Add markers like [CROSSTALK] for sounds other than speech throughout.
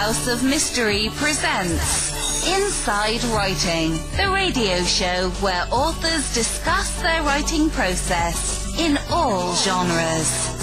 House of Mystery presents Inside Writing, the radio show where authors discuss their writing process in all genres.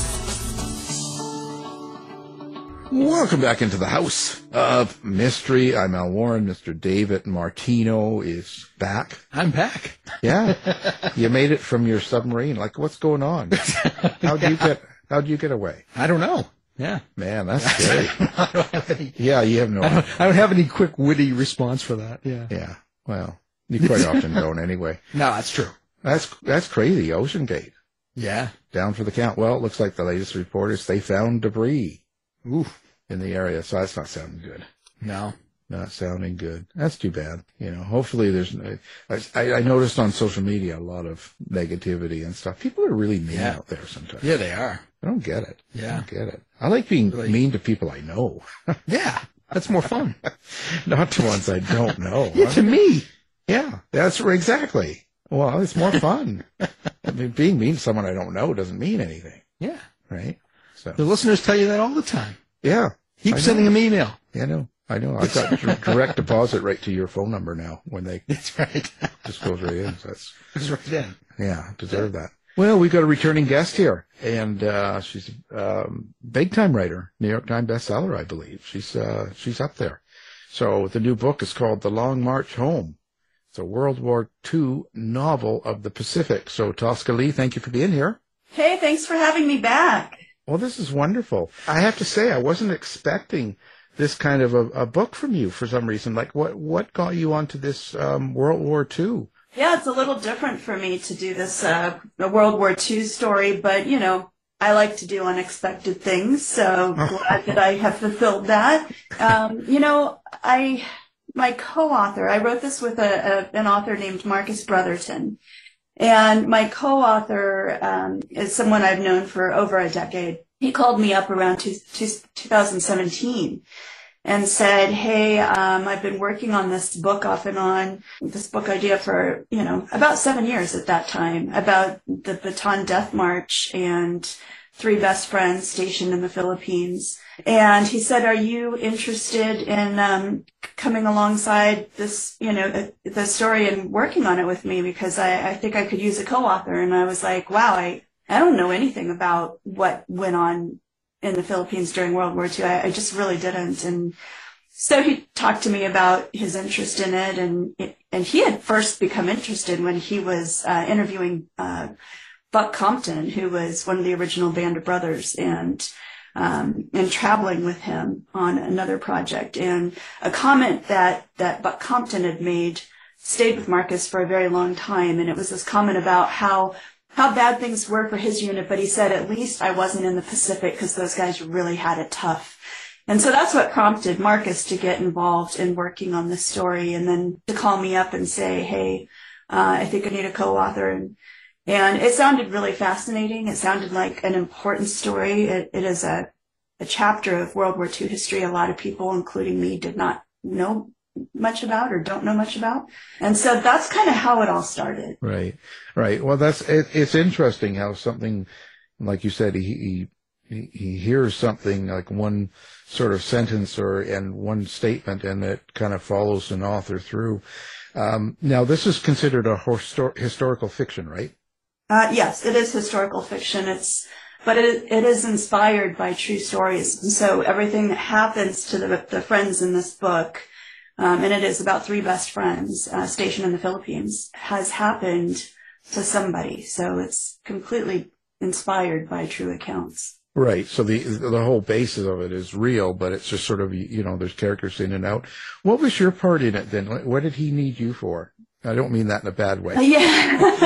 Welcome back into the house of mystery. I'm Al Warren. Mr. David Martino is back. I'm back. Yeah, [LAUGHS] you made it from your submarine. Like, what's going on? [LAUGHS] How'd you get? How'd you get away? I don't know. Yeah. Man, that's scary. [LAUGHS] I don't have any. yeah, you have no. I don't, I don't have any quick witty response for that. Yeah. Yeah, well, you quite often don't anyway. [LAUGHS] No, that's true. That's that's crazy. OceanGate Yeah. down for the count. Well, it looks like the latest report is they found debris Ooh. in the area, so that's not sounding good. No. not sounding good. That's too bad. You know, hopefully there's, I, I noticed on social media a lot of negativity and stuff. People are really mean Yeah. out there sometimes. Yeah, they are. I don't get it. I Yeah. don't get it. I like being Really? mean to people I know, [LAUGHS] Yeah. That's more fun. not to ones I don't know. [LAUGHS] yeah, to me. yeah, that's exactly. Well, it's more [LAUGHS] fun. I mean, being mean to someone I don't know doesn't mean anything, Yeah. right? So, The listeners tell you that all the time. yeah, Keep I sending them email. yeah, I know. I know. I've got direct deposit right to your phone number now when they That's right. just goes right in. So that's It's right then. Yeah, deserve that. Well, we've got a returning guest here, and uh, she's a um, big time writer, New York Times bestseller, I believe. She's uh, she's up there. So the new book is called The Long March Home. It's a World War II novel of the Pacific. So Tosca Lee, thank you for being here. Hey, thanks for having me back. Well, this is wonderful. I have to say, I wasn't expecting this kind of a, a book from you for some reason. Like, what what got you onto this um, World War II? Yeah, it's a little different for me to do this uh, a World War II story, but you know, I like to do unexpected things, so [LAUGHS] glad that I have fulfilled that. Um, you know, I my co-author, I wrote this with a, a an author named Marcus Brotherton, and my co-author um, is someone I've known for over a decade. He called me up around two, two, 2017 and said, Hey, um, I've been working on this book off and on, this book idea for, you know, about seven years at that time about the Bataan Death March and three best friends stationed in the Philippines. And he said, are you interested in, um, coming alongside this, you know, the, the story and working on it with me? Because I, I think I could use a co-author. And I was like, wow, I, I don't know anything about what went on in the Philippines during World War II. I, I just really didn't. And so he talked to me about his interest in it, and it, and he had first become interested when he was uh, interviewing uh, Buck Compton, who was one of the original Band of Brothers, and um, and traveling with him on another project. And a comment that that Buck Compton had made stayed with Marcus for a very long time, and it was this comment about how how bad things were for his unit, but he said, at least I wasn't in the Pacific because those guys really had it tough. And so that's what prompted Marcus to get involved in working on this story and then to call me up and say, hey, uh, I think I need a co-author. And, and it sounded really fascinating. It sounded like an important story. It, it is a, a chapter of World War II history a lot of people, including me, did not know much about or don't know much about. And so that's kind of how it all started. Right, right. Well, that's it, it's interesting how something, like you said, he, he he hears something like one sort of sentence or and one statement, and it kind of follows an author through. Um, now, this is considered a histor- historical fiction, right? Uh, yes, it is historical fiction. It's, but it, it is inspired by true stories. And so everything that happens to the, the friends in this book, um, and it is about three best friends uh, stationed in the Philippines, has happened to somebody. So it's completely inspired by true accounts. Right. So the the whole basis of it is real, but it's just sort of you know there's characters in and out. What was your part in it then? What did he need you for? I don't mean that in a bad way. Yeah. [LAUGHS]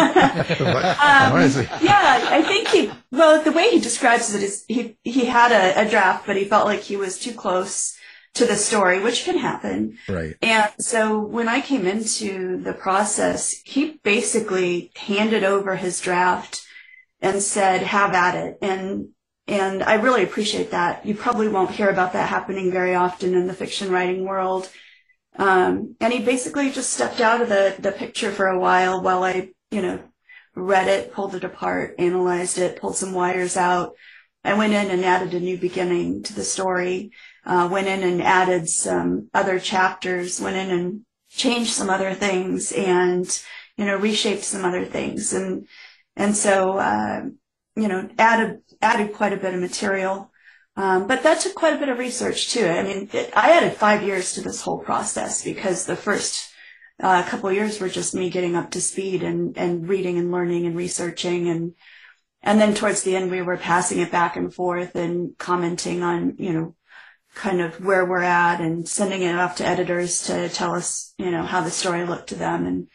But- [LAUGHS] Um, yeah, I think he, well, the way he describes it is he, he had a, a draft, but he felt like he was too close to the story, which can happen. Right. And so when I came into the process, he basically handed over his draft and said, have at it. And, and I really appreciate that. You probably won't hear about that happening very often in the fiction writing world. Um, and he basically just stepped out of the, the picture for a while while I, you know, read it, pulled it apart, analyzed it, pulled some wires out, I went in and added a new beginning to the story, uh, went in and added some other chapters, went in and changed some other things and, you know, reshaped some other things. And, and so, uh, you know, added, added quite a bit of material. Um, but that took quite a bit of research too. I mean, it, I added five years to this whole process because the first uh, couple years were just me getting up to speed and, and reading and learning and researching and, and then towards the end, we were passing it back and forth and commenting on, you know, kind of where we're at and sending it off to editors to tell us, you know, how the story looked to them. And,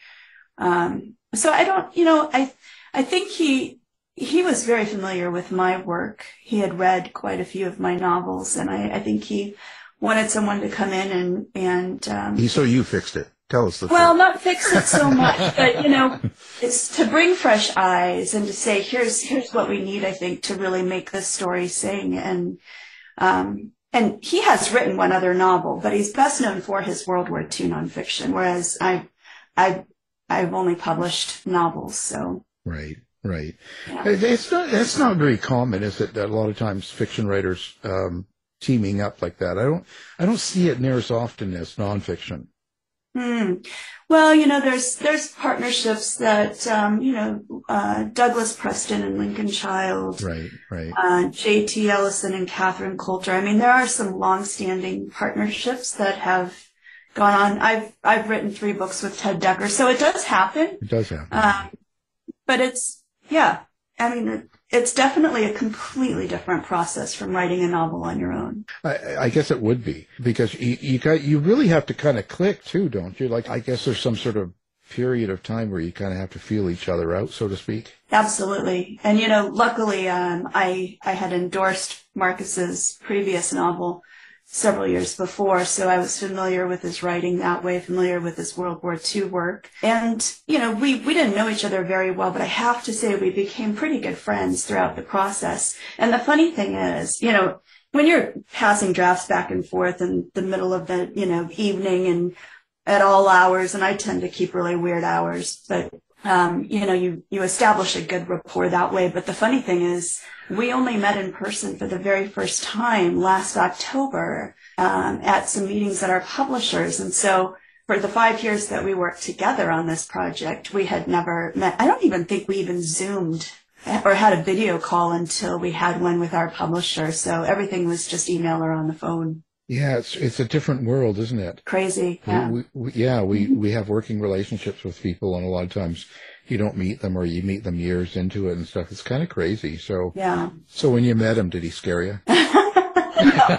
um, so I don't, you know, I, I think he, he was very familiar with my work. He had read quite a few of my novels and I, I think he wanted someone to come in and, and, um, so you fixed it. Tell us the well, not fix it so much, [LAUGHS] but you know, it's to bring fresh eyes and to say, here's here's what we need. I think to really make this story sing. And um, and he has written one other novel, but he's best known for his World War II nonfiction. Whereas I, I, I've only published novels. So right, right. Yeah. It's not it's not very common, is it? That a lot of times fiction writers um, teaming up like that. I don't I don't see it near as often as nonfiction. Hmm. Well, you know, there's there's partnerships that um, you know uh, Douglas Preston and Lincoln Child, right, right, uh, J.T. Ellison and Catherine Coulter. I mean, there are some long-standing partnerships that have gone on. I've I've written three books with Ted Dekker, so it does happen. It does happen, um, but it's yeah. I mean, it's definitely a completely different process from writing a novel on your own. I, I guess it would be because you, you got you really have to kind of click too, don't you? Like I guess there's some sort of period of time where you kind of have to feel each other out, so to speak. Absolutely, and you know, luckily, um, I I had endorsed Marcus's previous novel several years before, so I was familiar with his writing that way, familiar with his World War II work. And, you know, we, we didn't know each other very well, but I have to say we became pretty good friends throughout the process. And the funny thing is, you know, when you're passing drafts back and forth in the middle of the, you know, evening and at all hours, and I tend to keep really weird hours, but um, you know, you, you establish a good rapport that way. But the funny thing is, we only met in person for the very first time last October um, at some meetings at our publishers. And so for the five years that we worked together on this project, we had never met. I don't even think we even Zoomed or had a video call until we had one with our publisher. So everything was just email or on the phone. Yeah, it's it's a different world, isn't it? Crazy. Yeah, we, we, yeah, we, we have working relationships with people, and a lot of times you don't meet them, or you meet them years into it and stuff. It's kind of crazy. So yeah. So when you met him, did he scare you? [LAUGHS] [LAUGHS]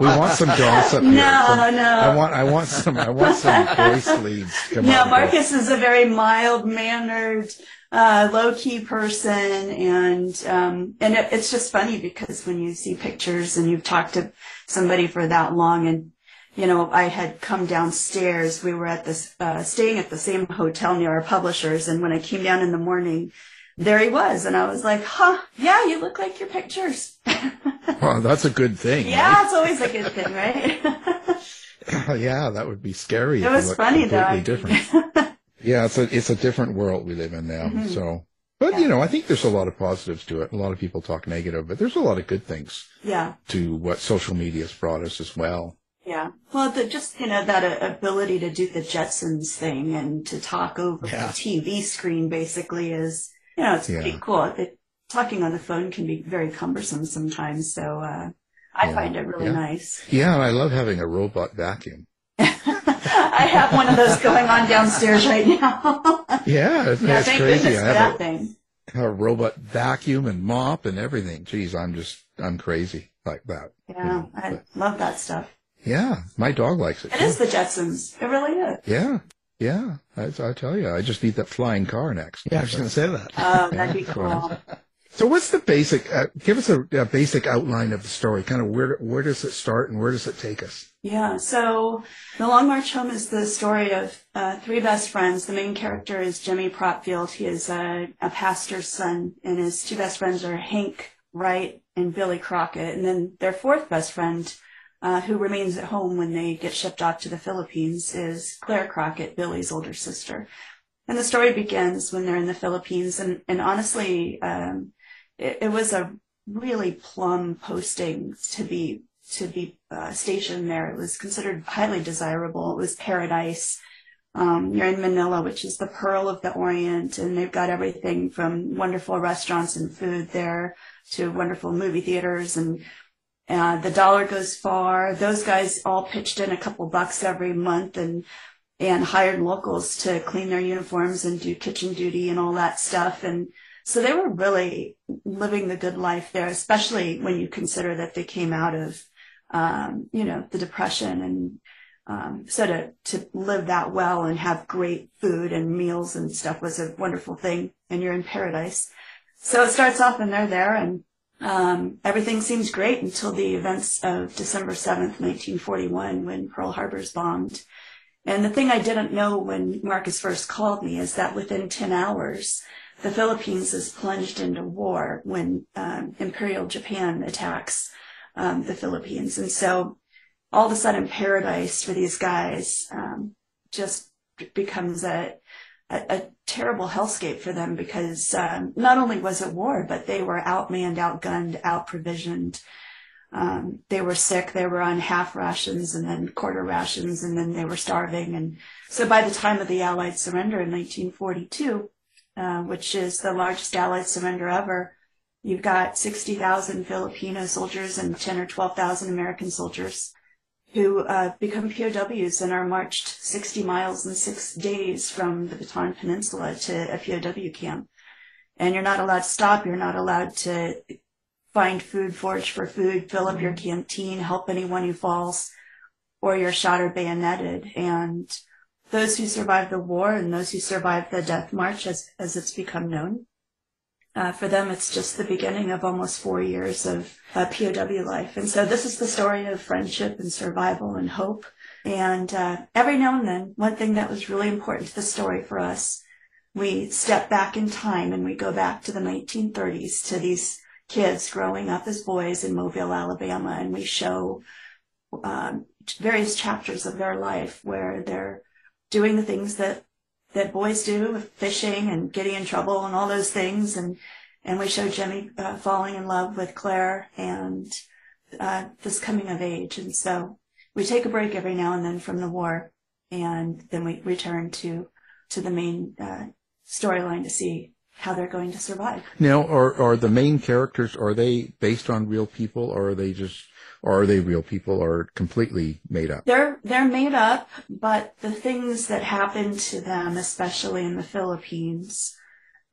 we want some gossip. No, here. no. I want, I want some, I want some [LAUGHS] voice leads. Come no, Marcus is a very mild mannered, uh, low key person, and um, and it, it's just funny because when you see pictures and you've talked to somebody for that long and you know, I had come downstairs. We were at this, uh, staying at the same hotel near our publishers. And when I came down in the morning, there he was. And I was like, huh, yeah, you look like your pictures. [LAUGHS] well, that's a good thing. Yeah, right? it's always a good thing, right? [LAUGHS] yeah, that would be scary. It was funny though. Different. [LAUGHS] yeah, it's a, it's a different world we live in now. Mm-hmm. So, but yeah. you know, I think there's a lot of positives to it. A lot of people talk negative, but there's a lot of good things. Yeah. To what social media has brought us as well. Yeah. Well, the, just, you know, that uh, ability to do the Jetsons thing and to talk over yeah. the TV screen basically is, you know, it's yeah. pretty cool. It, talking on the phone can be very cumbersome sometimes. So, uh, I find it really nice. Yeah. I love having a robot vacuum. I have one of those going on downstairs right now. [LAUGHS] yeah. It's, yeah, it's crazy. I have that a, thing. a robot vacuum and mop and everything. Geez, I'm just, I'm crazy like that. Yeah. You know, I but, love that stuff. Yeah, my dog likes it. It too. is the Jetsons. It really is. Yeah, yeah. I, I tell you, I just need that flying car next. Yeah, I was going to say that. Oh, that'd be [LAUGHS] cool. So, what's the basic? Uh, give us a, a, basic outline of the story. Kind of where where does it start and where does it take us? Yeah. So, the Long March Home is the story of uh, three best friends. The main character is Jimmy Propfield. He is a, a pastor's son, and his two best friends are Hank Wright and Billy Crockett. And then their fourth best friend uh, who remains at home when they get shipped off to the Philippines, is Claire Crockett, Billy's older sister. And the story begins when they're in the Philippines. And, and honestly, um, it, it, was a really plum posting to be to be uh, stationed there. It was considered highly desirable. It was paradise. Um, you're in Manila, which is the pearl of the Orient, and they've got everything from wonderful restaurants and food there to wonderful movie theaters and uh, the dollar goes far. Those guys all pitched in a couple bucks every month and and hired locals to clean their uniforms and do kitchen duty and all that stuff. And so they were really living the good life there, especially when you consider that they came out of, um, you know, the depression and um, so to to live that well and have great food and meals and stuff was a wonderful thing. And you're in paradise. So it starts off and they're there and um, everything seems great until the events of December 7th, 1941, when Pearl Harbor is bombed. And the thing I didn't know when Marcus first called me is that within 10 hours, the Philippines is plunged into war when um, Imperial Japan attacks um, the Philippines. And so all of a sudden, paradise for these guys um, just becomes a, a, a, terrible hellscape for them because um, not only was it war, but they were outmanned, outgunned, outprovisioned. Um, they were sick. They were on half rations and then quarter rations, and then they were starving. And so, by the time of the Allied surrender in 1942, uh, which is the largest Allied surrender ever, you've got 60,000 Filipino soldiers and 10 or 12,000 American soldiers who uh, become POWs and are marched 60 miles in six days from the Bataan Peninsula to a POW camp. And you're not allowed to stop. You're not allowed to find food, forage for food, fill up your canteen, help anyone who falls, or you're shot or bayoneted. And those who survived the war and those who survived the death march, as, as it's become known, uh, for them, it's just the beginning of almost four years of uh, POW life. And so this is the story of friendship and survival and hope. And uh, every now and then, one thing that was really important to the story for us, we step back in time and we go back to the 1930s to these kids growing up as boys in Mobile, Alabama, and we show um, various chapters of their life where they're doing the things that that boys do, fishing and getting in trouble and all those things. And, and we show Jimmy uh, falling in love with Claire and uh, this coming of age. And so we take a break every now and then from the war, and then we return to to the main uh, storyline to see how they're going to survive. Now, are are the main characters are they based on real people, or are they just or are they real people or completely made up? They're they're made up, but the things that happen to them, especially in the Philippines,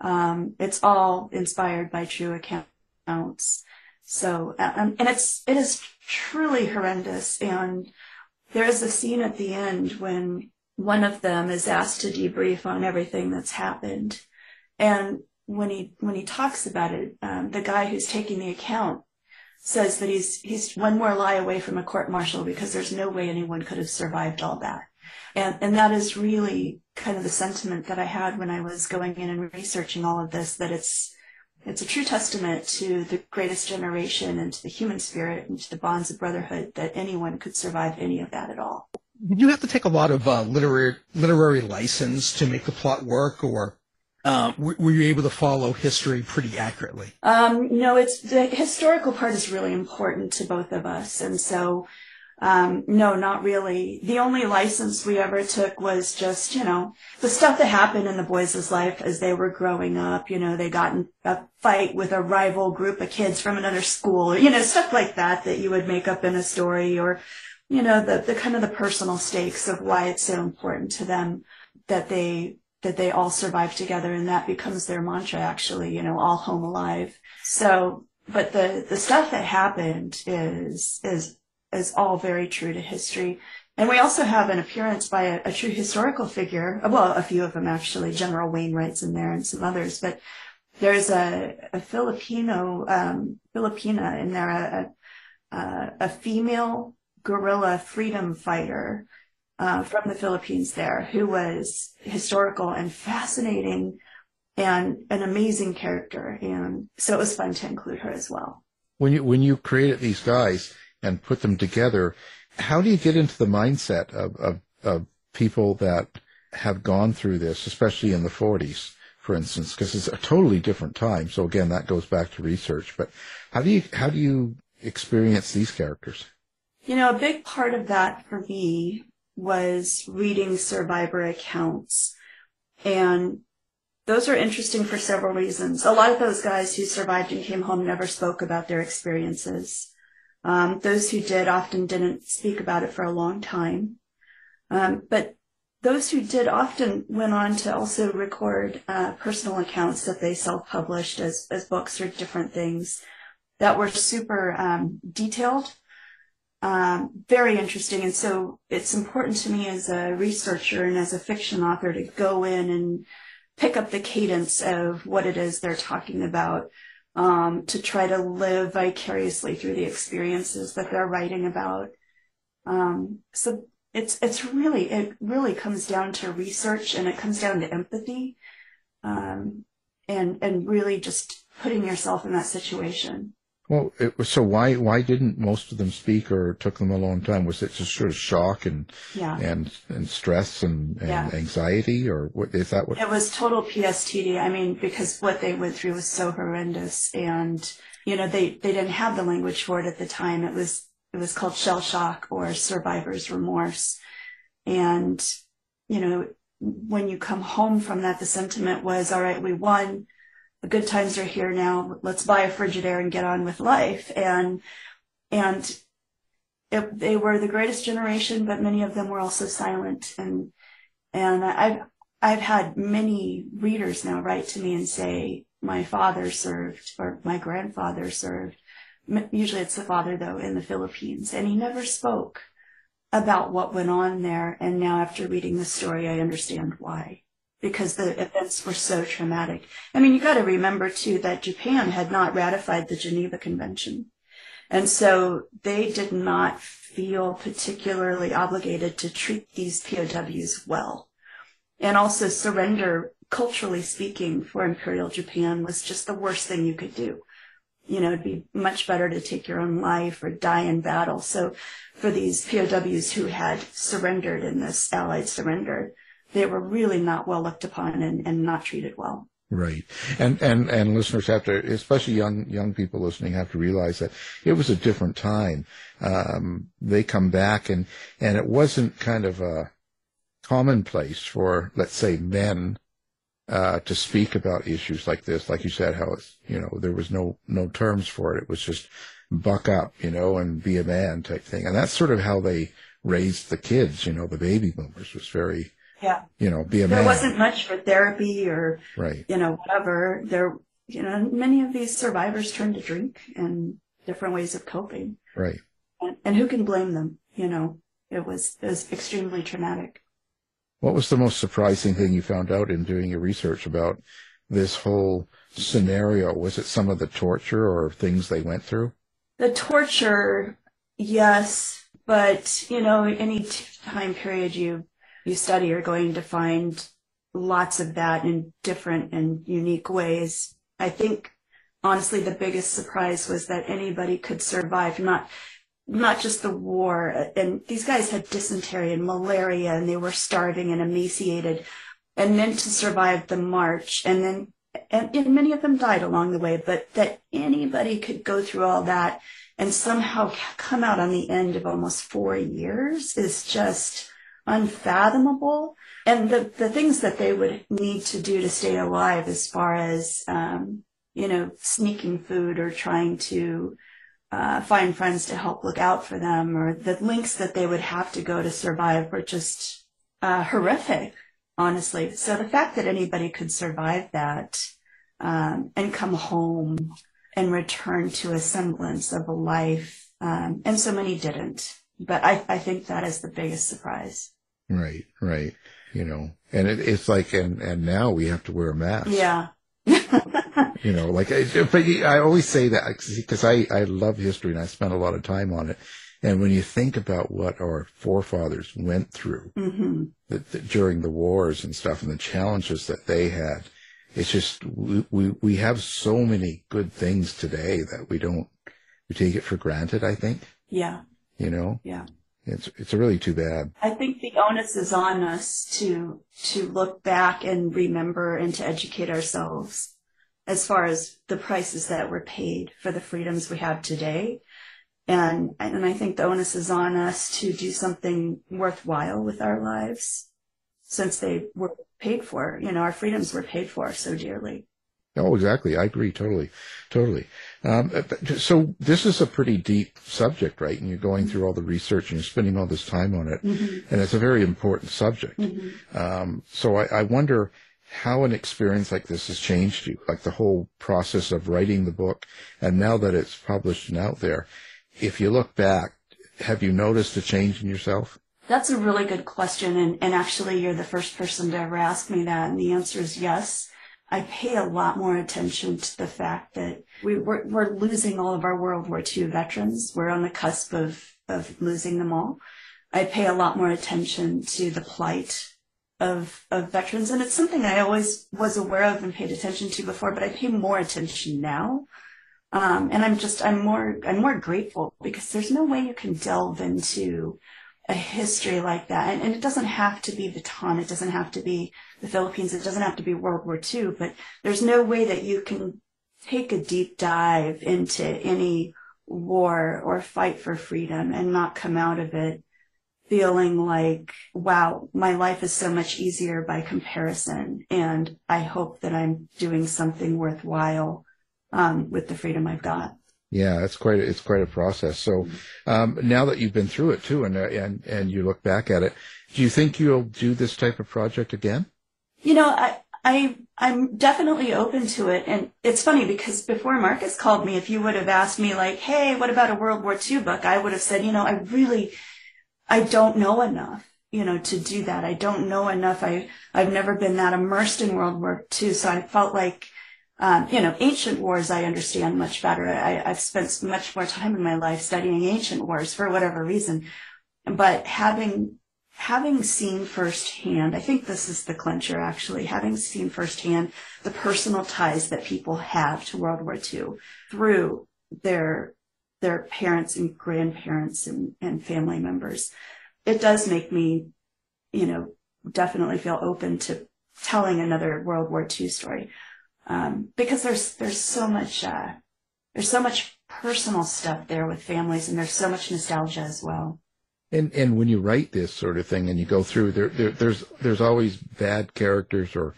um, it's all inspired by true accounts. So, um, and it's it is truly horrendous. And there is a scene at the end when one of them is asked to debrief on everything that's happened, and when he when he talks about it, um, the guy who's taking the account says that he's he's one more lie away from a court martial because there's no way anyone could have survived all that. And and that is really kind of the sentiment that I had when I was going in and researching all of this, that it's it's a true testament to the greatest generation and to the human spirit and to the bonds of brotherhood that anyone could survive any of that at all. Did you have to take a lot of uh, literary literary license to make the plot work, or um, were you able to follow history pretty accurately? Um, no, it's the historical part is really important to both of us, and so um, no, not really. The only license we ever took was just you know the stuff that happened in the boys' life as they were growing up. You know, they got in a fight with a rival group of kids from another school, or you know, stuff like that that you would make up in a story, or you know, the the kind of the personal stakes of why it's so important to them that they that they all survive together and that becomes their mantra actually, you know, all home alive. So, but the, the stuff that happened is, is, is all very true to history. And we also have an appearance by a, a true historical figure. Well, a few of them actually. General Wainwright's in there and some others, but there's a, a Filipino, um, Filipina in there, a, a, a female guerrilla freedom fighter uh, from the Philippines there who was historical and fascinating and an amazing character. And so it was fun to include her as well. When you, when you created these guys and put them together, how do you get into the mindset of, of, of people that have gone through this, especially in the 40s? for instance, because it's a totally different time. So again, that goes back to research. But how do you how do you experience these characters? You know, a big part of that for me was reading survivor accounts. And those are interesting for several reasons. A lot of those guys who survived and came home never spoke about their experiences. Um, those who did often didn't speak about it for a long time. Um, but those who did often went on to also record uh, personal accounts that they self-published as, as books or different things that were super um, detailed, um, very interesting. And so it's important to me as a researcher and as a fiction author to go in and pick up the cadence of what it is they're talking about, um, to try to live vicariously through the experiences that they're writing about. Um, so it's it's really it really comes down to research and it comes down to empathy, um, and and really just putting yourself in that situation. Well, it was, so why why didn't most of them speak, or took them a long time? Was it just sort of shock and Yeah. and and stress and, and Yeah. anxiety, or what is that? What? It was total PSTD. I mean, because what they went through was so horrendous, and you know they they didn't have the language for it at the time. It was it was called shell shock or survivor's remorse, and you know when you come home from that, the sentiment was, all right, we won. The good times are here now. Let's buy a Frigidaire and get on with life. And and it, they were the greatest generation, but many of them were also silent. And and I've I've had many readers now write to me and say, my father served or my grandfather served. Usually it's the father though in the Philippines and he never spoke about what went on there. And now after reading the story, I understand why. Because the events were so traumatic. I mean, you got to remember too that Japan had not ratified the Geneva Convention. And so they did not feel particularly obligated to treat these POWs well. And also surrender, culturally speaking, for Imperial Japan was just the worst thing you could do. You know, it'd be much better to take your own life or die in battle. So for these POWs who had surrendered in this Allied surrender, they were really not well looked upon and, and not treated well. Right. And, and, and listeners have to, especially young, young people listening have to realize that it was a different time. Um, they come back and, and it wasn't kind of a commonplace for, let's say, men, uh, to speak about issues like this. Like you said, how it's, you know, there was no, no terms for it. It was just buck up, you know, and be a man type thing. And that's sort of how they raised the kids, you know, the baby boomers was very, Yeah. you know, be a There man. wasn't much for therapy or Right. you know, whatever. There, you know, many of these survivors turned to drink and different ways of coping. Right. And, and who can blame them? You know, it was, it was extremely traumatic. What was the most surprising thing you found out in doing your research about this whole scenario? Was it some of the torture or things they went through? The torture, yes, but you know, any t- time period you, you study, you're going to find lots of that in different and unique ways. I think honestly, the biggest surprise was that anybody could survive, not, not just the war. And these guys had dysentery and malaria and they were starving and emaciated. And then to survive the march and then, and, and many of them died along the way, but that anybody could go through all that and somehow come out on the end of almost four years is just unfathomable. And the, the things that they would need to do to stay alive as far as, um, you know, sneaking food or trying to uh, find friends to help look out for them or the links that they would have to go to survive were just uh, horrific, honestly. So the fact that anybody could survive that um, and come home and return to a semblance of a life, um, and so many didn't. But I, I think that is the biggest surprise. Right. Right. You know, and it, it's like, and, and now we have to wear a mask. Yeah. You know, like, I, but I always say that because I, I love history and I spent a lot of time on it. And when you think about what our forefathers went through hmm the, the, during the wars and stuff and the challenges that they had, it's just, we, we, we have so many good things today that we don't, we take it for granted, I think, Yeah. You know? Yeah. It's it's really too bad. I think the onus is on us to to look back and remember and to educate ourselves as far as the prices that were paid for the freedoms we have today. And and I think the onus is on us to do something worthwhile with our lives since they were paid for. You know, our freedoms were paid for so dearly. Oh, exactly. I agree totally, totally. Um, so this is a pretty deep subject, right? And you're going through all the research and you're spending all this time on it, mm-hmm. and it's a very important subject. Mm-hmm. Um, so I, I, wonder how an experience like this has changed you, like the whole process of writing the book, and now that it's published and out there. If you look back, have you noticed a change in yourself? That's a really good question, and, and actually, you're the first person to ever ask me that, and the answer is yes. I pay a lot more attention to the fact that we, we're, we're losing all of our World War II veterans. We're on the cusp of, of losing them all. I pay a lot more attention to the plight of, of veterans. And it's something I always was aware of and paid attention to before, but I pay more attention now. Um, and I'm just, I'm more, I'm more grateful because there's no way you can delve into a history like that. And, and, it doesn't have to be Bataan. It doesn't have to be the Philippines. It doesn't have to be World War II, but there's no way that you can take a deep dive into any war or fight for freedom and not come out of it feeling like, wow, my life is so much easier by comparison. And I hope that I'm doing something worthwhile um, with the freedom I've got. Yeah, it's quite a, it's quite a process. So um, now that you've been through it too, and and and you look back at it, do you think you'll do this type of project again? You know, I I I'm definitely open to it, and it's funny because before Marcus called me, if you would have asked me like, "Hey, what about a World War II book?" I would have said, you know, I really I don't know enough you know, to do that. I don't know enough. I, I've never been that immersed in World War II. So I felt like um, you know, ancient wars I understand much better. I, I've spent much more time in my life studying ancient wars for whatever reason. But having having seen firsthand, I think this is the clincher actually, having seen firsthand the personal ties that people have to World War II through their their parents and grandparents and, and family members, it does make me, you know, definitely feel open to telling another World War II story um, because there's there's so much uh, there's so much personal stuff there with families, and there's so much nostalgia as well. And and when you write this sort of thing and you go through there, there there's there's always bad characters or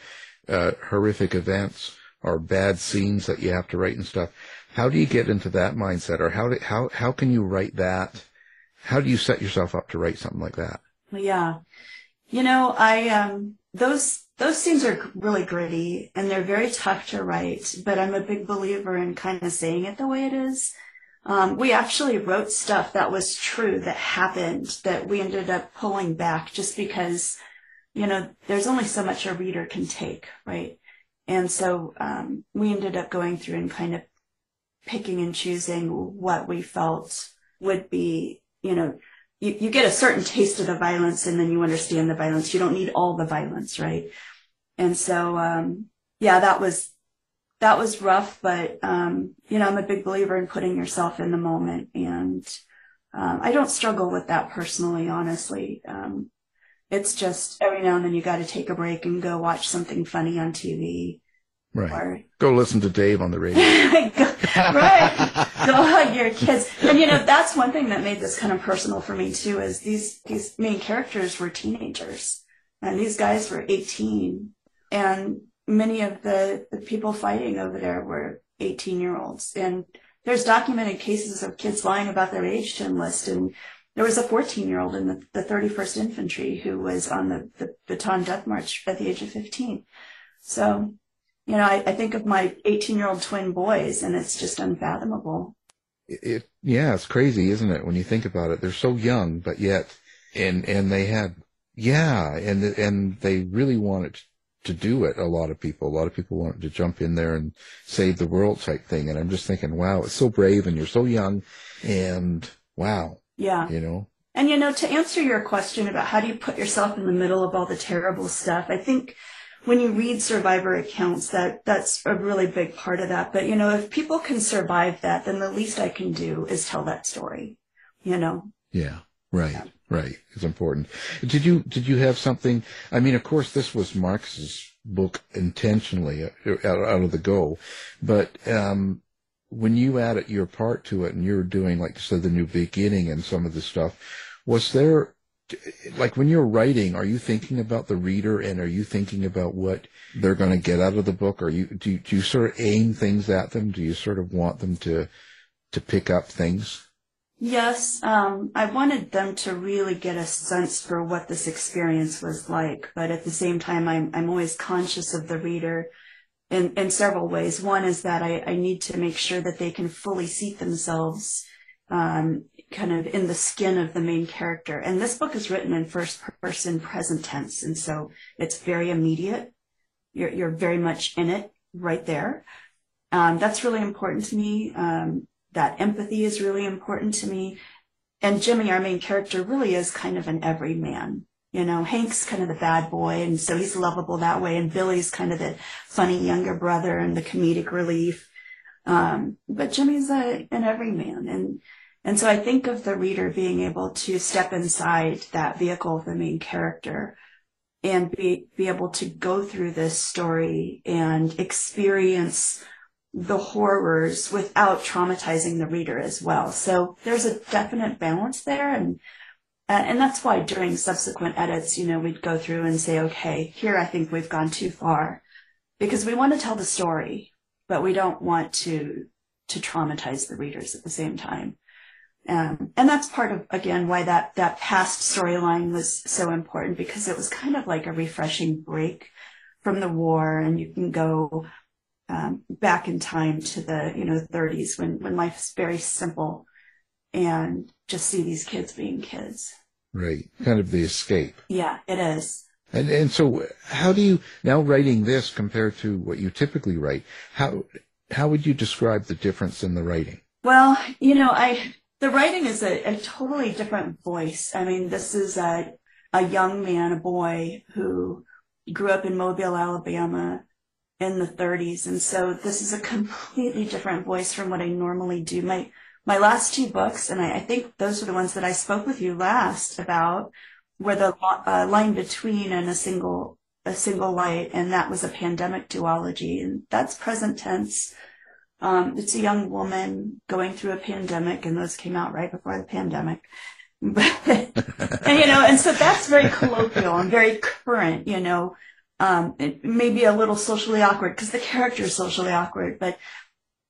uh, horrific events or bad scenes that you have to write and stuff. How do you get into that mindset, or how do, how how can you write that? How do you set yourself up to write something like that? Yeah, you know, I um those those scenes are really gritty and they're very tough to write, but I'm a big believer in kind of saying it the way it is. Um, we actually wrote stuff that was true that happened that we ended up pulling back just because, you know, there's only so much a reader can take, right? And so um, we ended up going through and kind of picking and choosing what we felt would be, you know, you, you get a certain taste of the violence and then you understand the violence. You don't need all the violence, right? And so, um, yeah, that was, that was rough, but, um, you know, I'm a big believer in putting yourself in the moment and, um, I don't struggle with that personally, honestly. Um, it's just every now and then you got to take a break and go watch something funny on TV Right. Or, Go listen to Dave on the radio. [LAUGHS] right. Go hug your kids. And you know, that's one thing that made this kind of personal for me too, is these, these main characters were teenagers and these guys were 18 and many of the, the people fighting over there were 18 year olds. And there's documented cases of kids lying about their age to enlist. And there was a 14 year old in the, the 31st Infantry who was on the, the Bataan Death March at the age of 15. So you know, I, I think of my 18 year old twin boys and it's just unfathomable. It, it, yeah, it's crazy, isn't it? When you think about it, they're so young, but yet, and, and they had, yeah, and, and they really wanted to do it. A lot of people, a lot of people wanted to jump in there and save the world type thing. And I'm just thinking, wow, it's so brave and you're so young and wow. Yeah. You know? And you know, to answer your question about how do you put yourself in the middle of all the terrible stuff, I think when you read survivor accounts, that that's a really big part of that. But you know, if people can survive that, then the least I can do is tell that story. You know. Yeah. Right, right. It's important. Did you did you have something? I mean, of course, this was Marcus's book intentionally uh, out, out of the go, but um, when you added your part to it and you were doing, like you said, the new beginning and some of the stuff, was there like when you're writing, are you thinking about the reader and are you thinking about what they're going to get out of the book? Or you do, you, do you sort of aim things at them? Do you sort of want them to to pick up things? Yes, um, I wanted them to really get a sense for what this experience was like, but at the same time, I'm I'm always conscious of the reader in in several ways. One is that I, I need to make sure that they can fully seat themselves um, kind of in the skin of the main character. And this book is written in first person present tense. And so it's very immediate. You're, you're very much in it right there. Um, that's really important to me. Um, that empathy is really important to me. And Jimmy, our main character, really is kind of an everyman. You know, Hank's kind of the bad boy, and so he's lovable that way. And Billy's kind of the funny younger brother and the comedic relief. Um, but Jimmy's a, an everyman. And and so I think of the reader being able to step inside that vehicle of the main character and be, be able to go through this story and experience the horrors without traumatizing the reader as well. So there's a definite balance there. And, uh, and that's why during subsequent edits, you know, we'd go through and say, okay, here I think we've gone too far because we want to tell the story, but we don't want to, to traumatize the readers at the same time. Um, and that's part of, again, why that, that past storyline was so important because it was kind of like a refreshing break from the war and you can go um, back in time to the, you know, 30s when, when life is very simple and just see these kids being kids. Right. Kind of the escape. Yeah, it is. And, and so how do you, now writing this compared to what you typically write, how, how would you describe the difference in the writing? Well, you know, I, the writing is a, a totally different voice. I mean, this is a, a young man, a boy who grew up in Mobile, Alabama in the 30s. And so this is a completely different voice from what I normally do. My, my last two books, and I, I think those are the ones that I spoke with you last about, were the uh, line between and a single, a single light. And that was a pandemic duology. And that's present tense. Um, it's a young woman going through a pandemic, and those came out right before the pandemic. and, [LAUGHS] you know, and so that's very colloquial and very current, you know, um, maybe a little socially awkward because the character is socially awkward, but,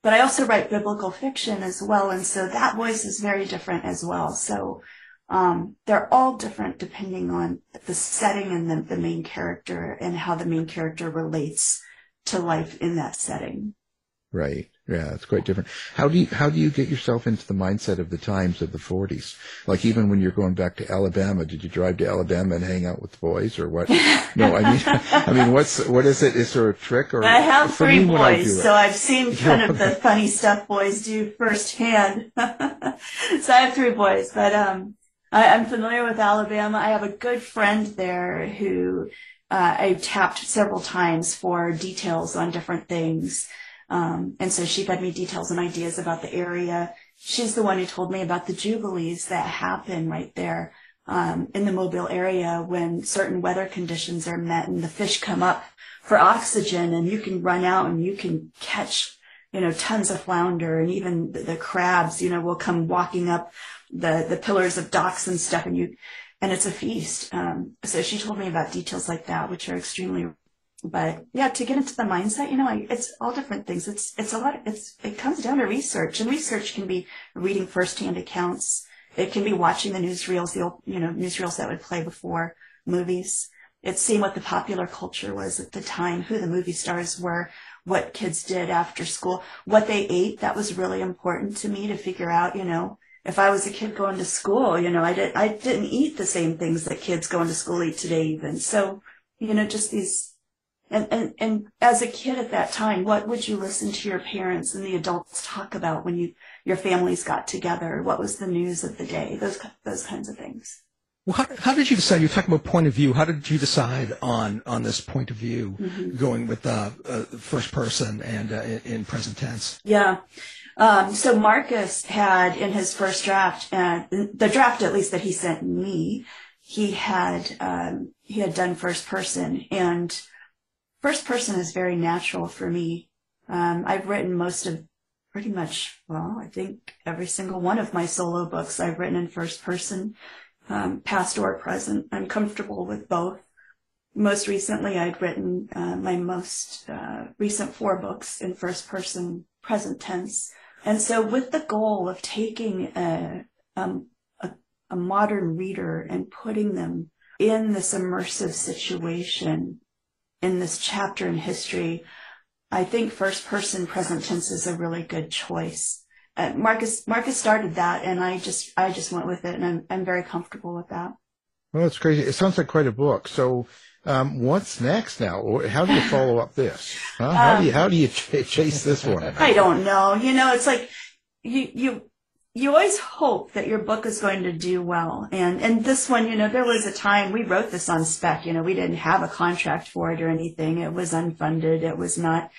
but I also write biblical fiction as well. And so that voice is very different as well. So, um, they're all different depending on the setting and the, the main character and how the main character relates to life in that setting. Right. Yeah, it's quite different. How do you how do you get yourself into the mindset of the times of the 40s? Like even when you're going back to Alabama, did you drive to Alabama and hang out with the boys or what? [LAUGHS] no, I mean, I mean, what's what is it? Is there a trick or? I have three boys, so I've seen [LAUGHS] kind of the funny stuff boys do firsthand. [LAUGHS] so I have three boys, but um, I, I'm familiar with Alabama. I have a good friend there who uh, I tapped several times for details on different things. Um, and so she fed me details and ideas about the area. She's the one who told me about the jubilees that happen right there um, in the Mobile area when certain weather conditions are met and the fish come up for oxygen and you can run out and you can catch, you know, tons of flounder and even the, the crabs, you know, will come walking up the, the pillars of docks and stuff and you, and it's a feast. Um, so she told me about details like that, which are extremely but yeah, to get into the mindset, you know, it's all different things. It's, it's a lot, it's, it comes down to research and research can be reading firsthand accounts. It can be watching the newsreels, the old, you know, newsreels that would play before movies. It's seeing what the popular culture was at the time, who the movie stars were, what kids did after school, what they ate. That was really important to me to figure out, you know, if I was a kid going to school, you know, I did, I didn't eat the same things that kids going to school eat today even. So, you know, just these and, and, and as a kid at that time, what would you listen to your parents and the adults talk about when you, your families got together? What was the news of the day? Those, those kinds of things. Well, how, how did you decide? You're talking about point of view. How did you decide on, on this point of view, mm-hmm. going with uh, uh, first person and uh, in, in present tense? Yeah. Um, so Marcus had in his first draft, uh, the draft at least that he sent me, he had um, he had done first person, and first person is very natural for me. Um, I've written most of pretty much, well, I think every single one of my solo books I've written in first person, um, past or present. I'm comfortable with both. Most recently, I'd written uh, my most uh, recent four books in first person present tense. And so with the goal of taking a, um, a, a modern reader and putting them in this immersive situation in this chapter in history, I think first person present tense is a really good choice. Uh, Marcus Marcus started that, and I just I just went with it, and I'm I'm very comfortable with that. Well, that's crazy. It sounds like quite a book. So, um, what's next now? How do you [LAUGHS] follow up this? Huh? How um, do you how do you ch- chase this one? I don't know. You know, it's like you you you always hope that your book is going to do well. And and this one, you know, there was a time we wrote this on spec. You know, we didn't have a contract for it or anything. It was unfunded. It was not,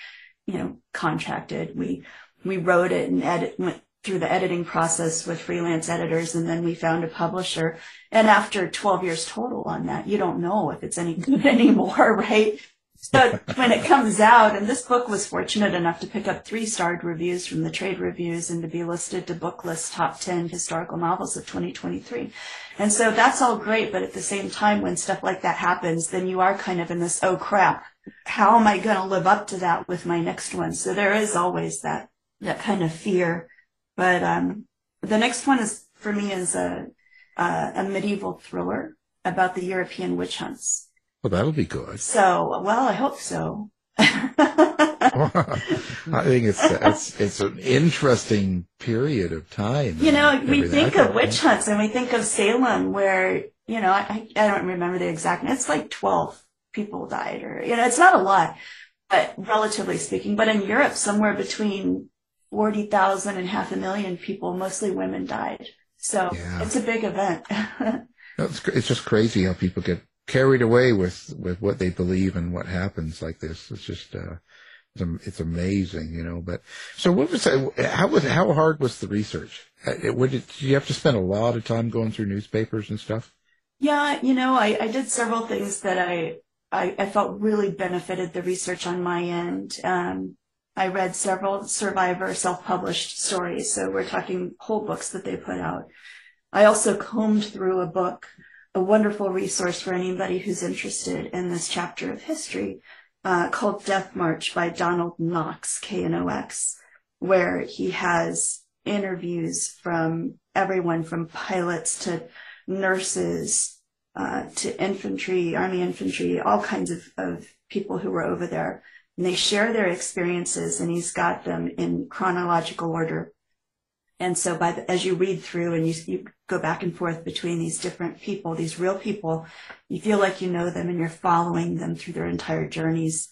you know, contracted. We we wrote it and edit went through the editing process with freelance editors and then we found a publisher. And after 12 years total on that, you don't know if it's any good [LAUGHS] anymore, right? So when it comes out, and this book was fortunate enough to pick up three starred reviews from the trade reviews and to be listed to Booklist top 10 historical novels of 2023. And so that's all great. But at the same time, when stuff like that happens, then you are kind of in this, oh crap, how am I going to live up to that with my next one? So there is always that, that kind of fear. But, um, the next one is, for me, is a, a, a medieval thriller about the European witch hunts. Well, that'll be good. So, well, I hope so. [LAUGHS] I think it's it's it's an interesting period of time. You know, we think of witch hunts and we think of Salem, where you know I I don't remember the exact. It's like twelve people died, or you know, it's not a lot, but relatively speaking. But in Europe, somewhere between forty thousand and half a million people, mostly women, died. So yeah. it's a big event. [LAUGHS] it's it's just crazy how people get carried away with with what they believe and what happens like this. It's just uh, it's, it's amazing, you know. But so what was how was how hard was the research? Uh, would it, did you have to spend a lot of time going through newspapers and stuff? Yeah, you know, I, I did several things that I, I, I felt really benefited the research on my end. Um, I read several survivor self-published stories, so we're talking whole books that they put out. I also combed through a book a wonderful resource for anybody who's interested in this chapter of history uh, called Death March by Donald Knox, K-N-O-X, where he has interviews from everyone from pilots to nurses uh, to infantry, army infantry, all kinds of, of people who were over there. And they share their experiences and he's got them in chronological order. And so by the, as you read through and you, you go back and forth between these different people, these real people, you feel like you know them and you're following them through their entire journeys,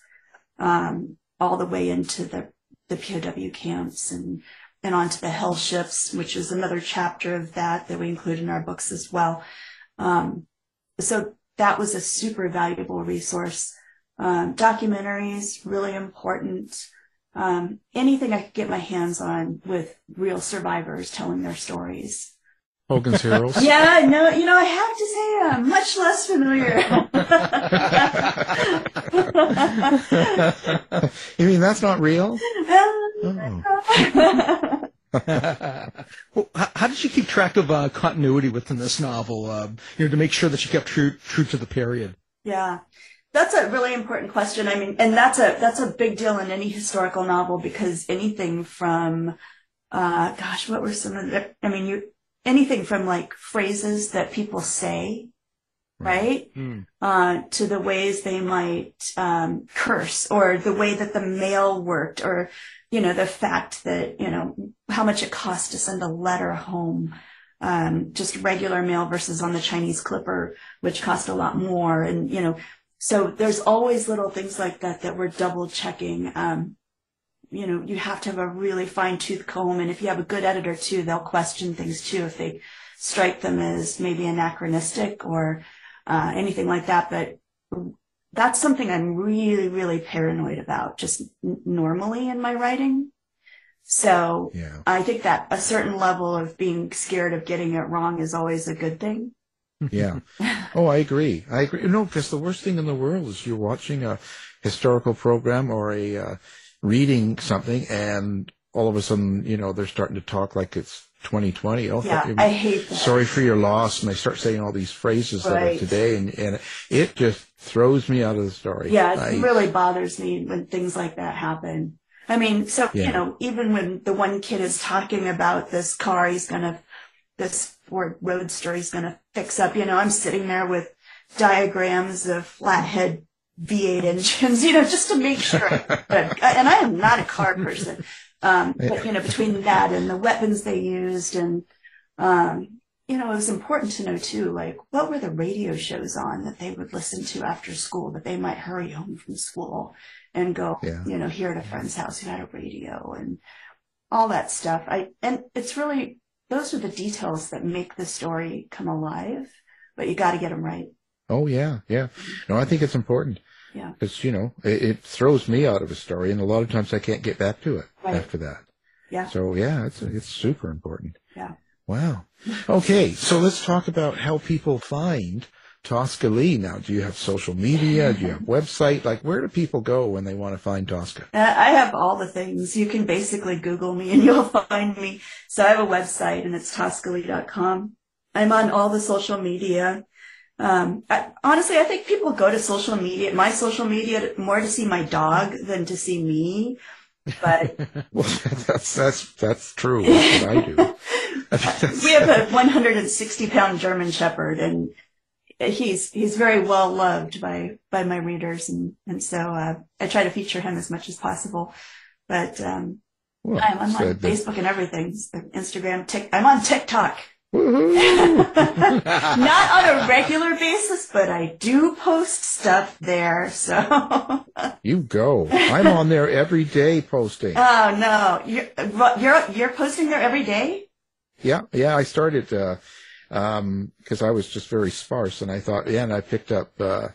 um, all the way into the, the POW camps and, and onto the hell ships, which is another chapter of that that we include in our books as well. Um, so that was a super valuable resource. Um, documentaries, really important um, anything I could get my hands on with real survivors telling their stories. Hogan's Heroes. [LAUGHS] yeah, no, you know, I have to say I'm much less familiar. [LAUGHS] you mean that's not real? oh. [LAUGHS] well, how, how, did you keep track of uh, continuity within this novel? Uh, you know, to make sure that you kept true true to the period. Yeah, that's a really important question. I mean, and that's a that's a big deal in any historical novel because anything from, uh, gosh, what were some of the? I mean, you anything from like phrases that people say, right, mm. uh, to the ways they might um, curse, or the way that the mail worked, or you know, the fact that you know how much it costs to send a letter home. Um, just regular mail versus on the Chinese clipper, which cost a lot more. And, you know, so there's always little things like that that we're double checking. Um, you know, you have to have a really fine tooth comb. And if you have a good editor too, they'll question things too if they strike them as maybe anachronistic or uh, anything like that. But that's something I'm really, really paranoid about just n- normally in my writing. So Yeah. I think that a certain level of being scared of getting it wrong is always a good thing. Yeah. [LAUGHS] Oh, I agree. I agree. No, because the worst thing in the world is you're watching a historical program or a uh, reading something, and all of a sudden, you know, they're starting to talk like it's 2020. Oh, Yeah, I hate that. sorry for your loss, and they start saying all these phrases that are today, and, and it just throws me out of the story. Yeah, it I- really bothers me when things like that happen. I mean, so, Yeah. you know, even when the one kid is talking about this car he's going to, this Ford Roadster is going to fix up, you know, I'm sitting there with diagrams of flathead V8 engines, [LAUGHS] you know, just to make sure. [LAUGHS] but, and I am not a car person. Um, but, you know, between that and the weapons they used and, um, you know, it was important to know too, like what were the radio shows on that they would listen to after school that they might hurry home from school and go, Yeah. you know, here at a friend's house who had a radio and all that stuff. I, and it's really, those are the details that make the story come alive, but you got to get them right. Oh yeah, yeah. No, I think it's important. Yeah. Because you know it, it throws me out of a story, and a lot of times I can't get back to it Right. after that. Yeah. So yeah, it's it's super important. Yeah. Wow. Okay, so let's talk about how people find Tosca Lee now. Do you have social media? Do you have website? Like, where do people go when they want to find Tosca? Uh, I have all the things. You can basically Google me and [LAUGHS] you'll find me. So I have a website and it's toscalee.com. I'm on all the social media. Um, I, honestly, I think people go to social media, my social media, more to see my dog than to see me. But [LAUGHS] Well, that's that's that's true. That's what I do. I think that's- we have a 160 pound German Shepherd, and he's he's very well loved by by my readers, and and so uh, I try to feature him as much as possible. But um, well, I'm, I'm so on the- Facebook and everything, Instagram. I'm on TikTok. [LAUGHS] Not on a regular basis, but I do post stuff there. So, you go. I'm on there every day posting. oh no, you're you're you're posting there every day. Yeah, yeah. I started uh, um, because I was just very sparse, and I thought, yeah, and I picked up, uh,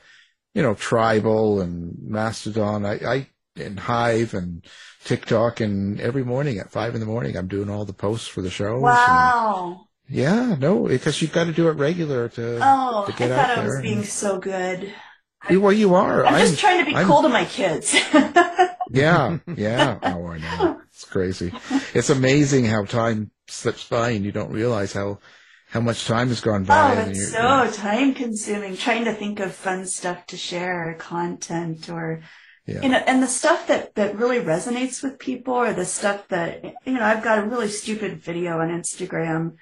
you know, Tribel and Mastodon. I, I and Hive and TikTok, and every morning at five in the morning, I'm doing all the posts for the shows. and- Wow. yeah, no, because you've got to do it regular to Oh, to I thought out I was being so good. Well, you are. I'm just trying to be I'm- cool to my kids. [LAUGHS] Yeah, yeah. Oh, I know. It's crazy. It's amazing how time slips by, and you don't realize how how much time has gone by. Oh, it's so time consuming trying to think of fun stuff to share, or content or Yeah. you know, and the stuff that that really resonates with people or the stuff that you know, I've got a really stupid video on Instagram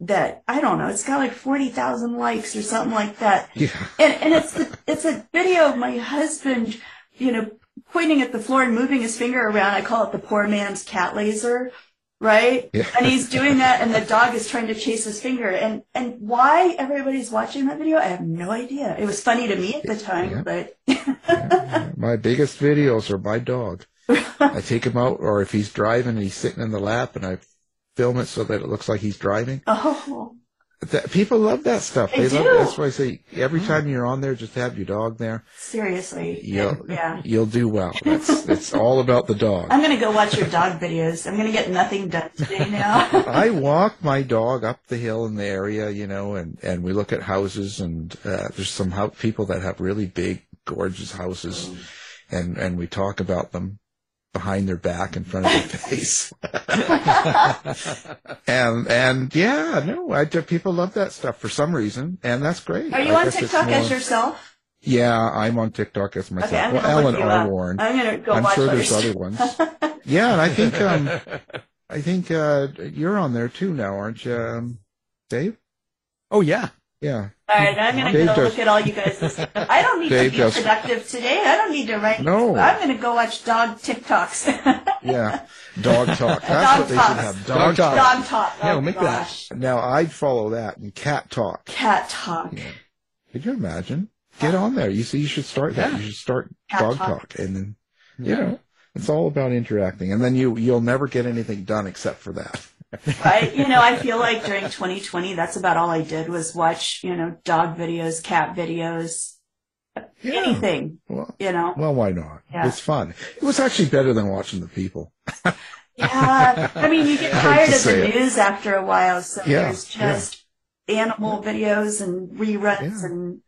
that I don't know, it's got like 40,000 likes or something like that. [LAUGHS] yeah. And and it's the, it's a video of my husband, you know, pointing at the floor and moving his finger around. I call it the poor man's cat laser, right? Yeah. And he's doing that, and the dog is trying to chase his finger. And and why everybody's watching that video, I have no idea. It was funny to me at the time, Yeah. but Yeah, my biggest videos are my dog. I take him out, or if he's driving and he's sitting in the lap, and I film it so that it looks like he's driving. [LAUGHS] oh, That, people love that stuff. They love. do. That's why I say every time you're on there, just have your dog there. seriously, You'll yeah. you'll do well. That's it's all about the dog. I'm gonna go watch your dog videos. I'm gonna get nothing done today now. [LAUGHS] I walk my dog up the hill in the area, you know, and, and we look at houses and, uh, there's some hou- people that have really big, gorgeous houses and, and we talk about them behind their back in front of their [LAUGHS] face. and, and yeah, no, I, people love that stuff for some reason and that's great. Are you I on guess it's TikTok as yourself? Yeah, I'm on TikTok as myself. Okay, I'm well, gonna Ellen look you R. up. Warren. I'm gonna go I'm watch sure others. there's other ones. [LAUGHS] Yeah, and I think um, I think uh, you're on there too now, aren't you, um, Dave? Oh yeah. Yeah. All right, I'm gonna go does- look at all you guys. [LAUGHS] I don't need Dave to be does- productive today. I don't need to write. No. I'm gonna go watch dog TikToks. [LAUGHS] Yeah. Dog talk. That's Dog what they talks. should have. Dog, Dog talk. talk. dog talk. Yeah, Oh we'll make that. Now I'd follow that and cat talk. Cat talk. Yeah. Could you imagine? Get on there. You see, you should start that. Yeah. You should start Cat dog talk. talk, and then you know it's all about interacting. And then you you'll never get anything done except for that. I, you know, I feel like during 2020, that's about all I did was watch, you know, dog videos, cat videos, Yeah. anything. Well, You know. well, why not? Yeah. It's fun. It was actually better than watching the people. Yeah, I mean, you get [LAUGHS] tired of the it. news after a while, so Yeah, there's just animal videos and reruns Yeah. and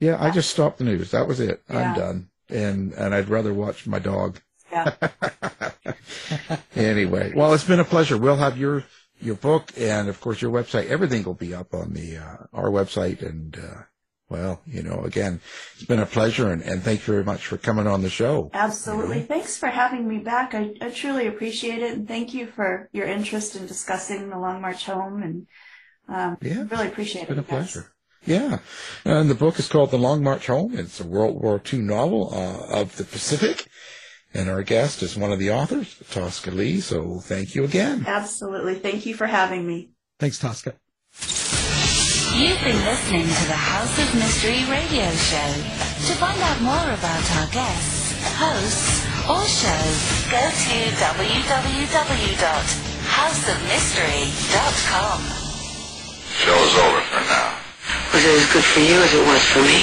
Yeah, I just stopped the news. That was it. I'm done. And and I'd rather watch my dog. Yeah. [LAUGHS] anyway, well, it's been a pleasure. We'll have your your book and of course your website. Everything will be up on the uh, our website. And uh, well, you know, again, it's been a pleasure, and, and thank you very much for coming on the show. Absolutely. Thanks for having me back. I, I truly appreciate it. And thank you for your interest in discussing the Long March Home. And um, Yeah, really appreciate It's been a it. guys. pleasure. Yeah, and the book is called The Long March Home. It's a World War II novel uh, of the Pacific, and our guest is one of the authors, Tosca Lee. So thank you again. Absolutely. Thank you for having me. Thanks, Tosca. You've been listening to the House of Mystery radio show. To find out more about our guests, hosts, or shows, go to www.houseofmystery.com. Show's over for now. Was it as good for you as it was for me?